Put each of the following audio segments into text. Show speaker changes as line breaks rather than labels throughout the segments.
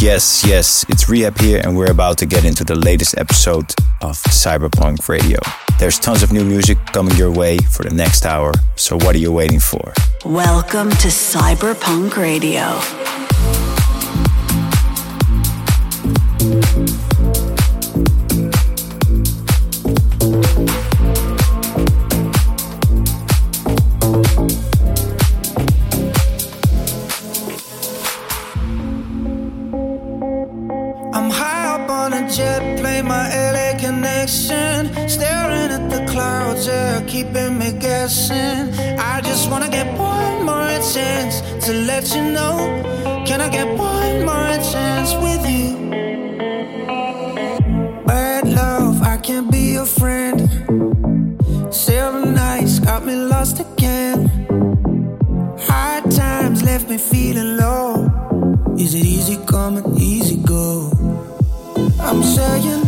Yes, yes, it's R3hab here, and we're about to get into the latest episode of CYB3RPVNK Radio. There's tons of new music coming your way for the next hour, so what are you waiting for?
Welcome to CYB3RPVNK Radio.
Let you know? Can I get one more chance with you? Bad love, I can't be your friend. Seven nights got me lost again. Hard times left me feeling low. Is it easy come and easy go? I'm saying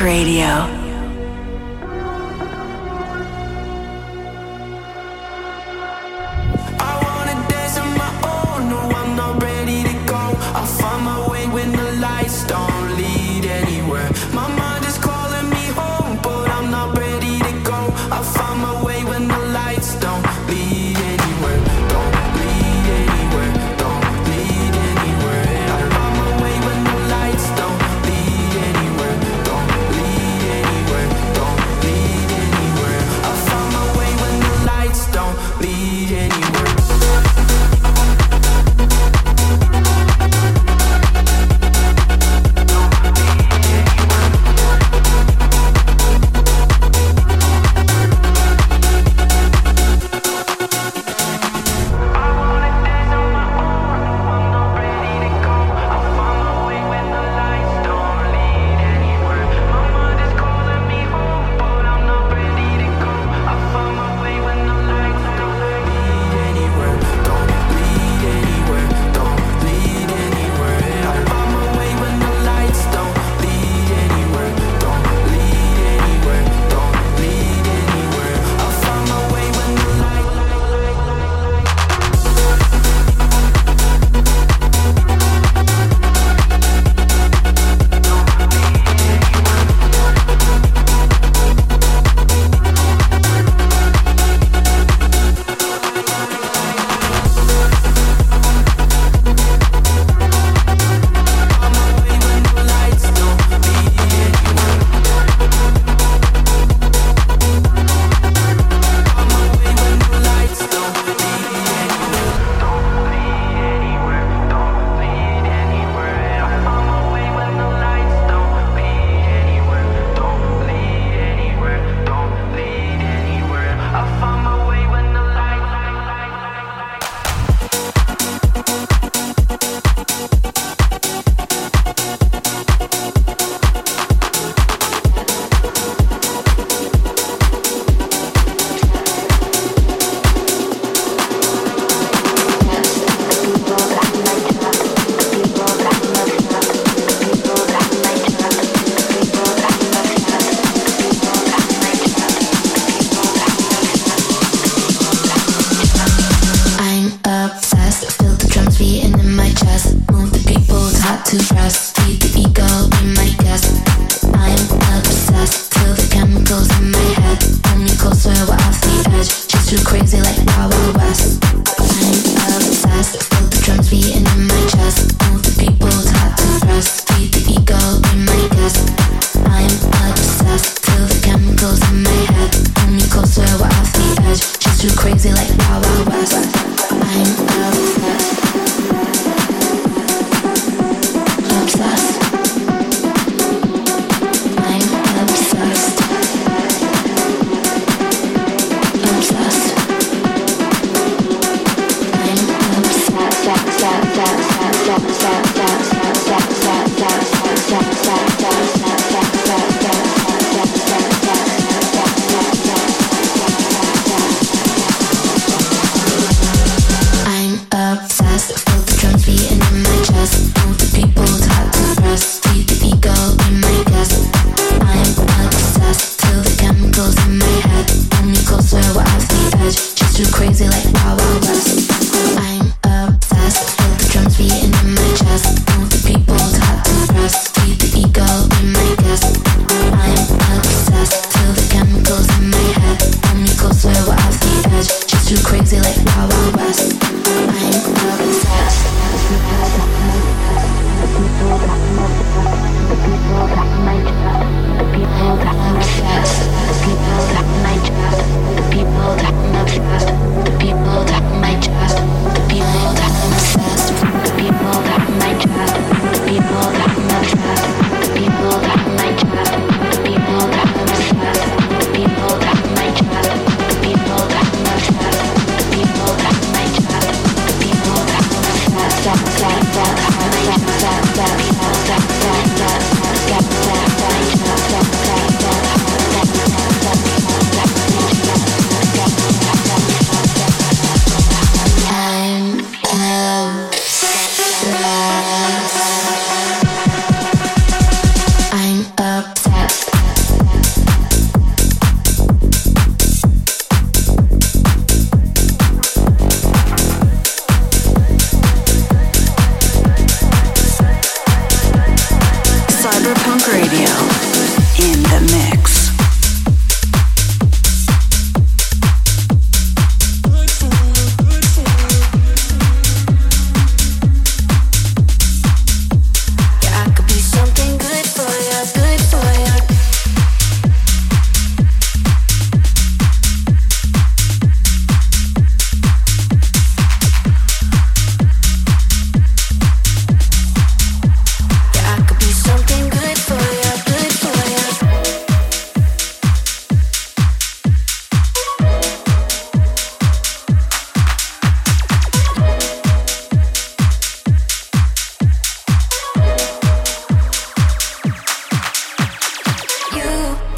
Radio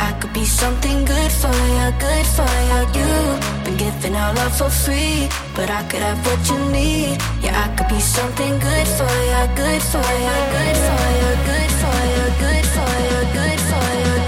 I could be something good for you, good for you. You've been giving out love for free, but I could have what you need. Yeah, I could be something good for you, good for you, good for you, good for you, good for you.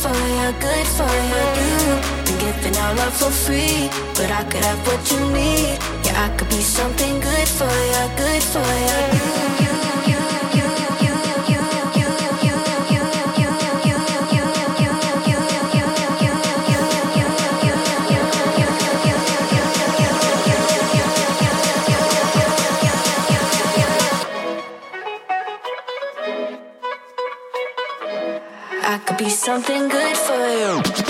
for
you,
good for
you. I'm giving our love for free, but I could have what you need. Yeah, I could be something good for you, good for you. you. something good for you.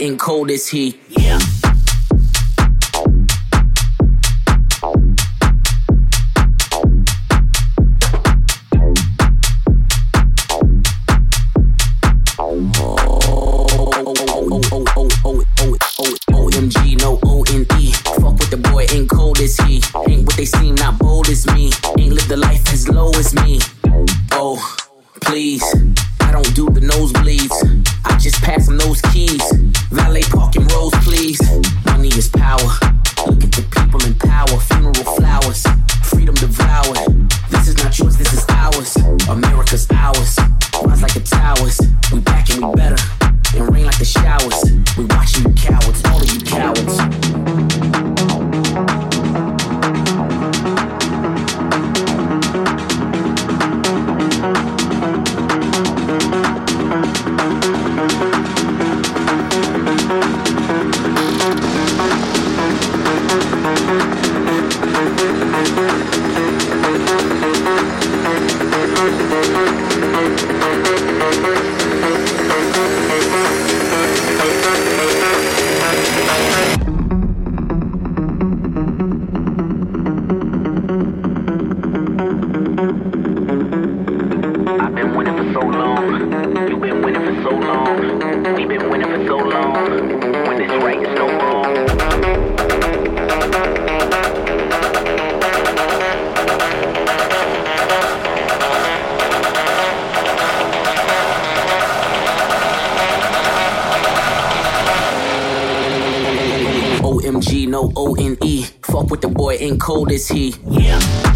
Ain't cold as he. Yeah. cold is he? see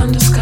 underscore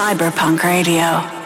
CYB3RPVNK Radio.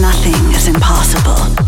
Somewhere is away,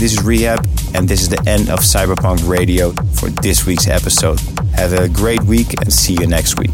This is R3HAB, and this is the end of CYB3RPVNK Radio for this week's episode. Have a great week and see you next week.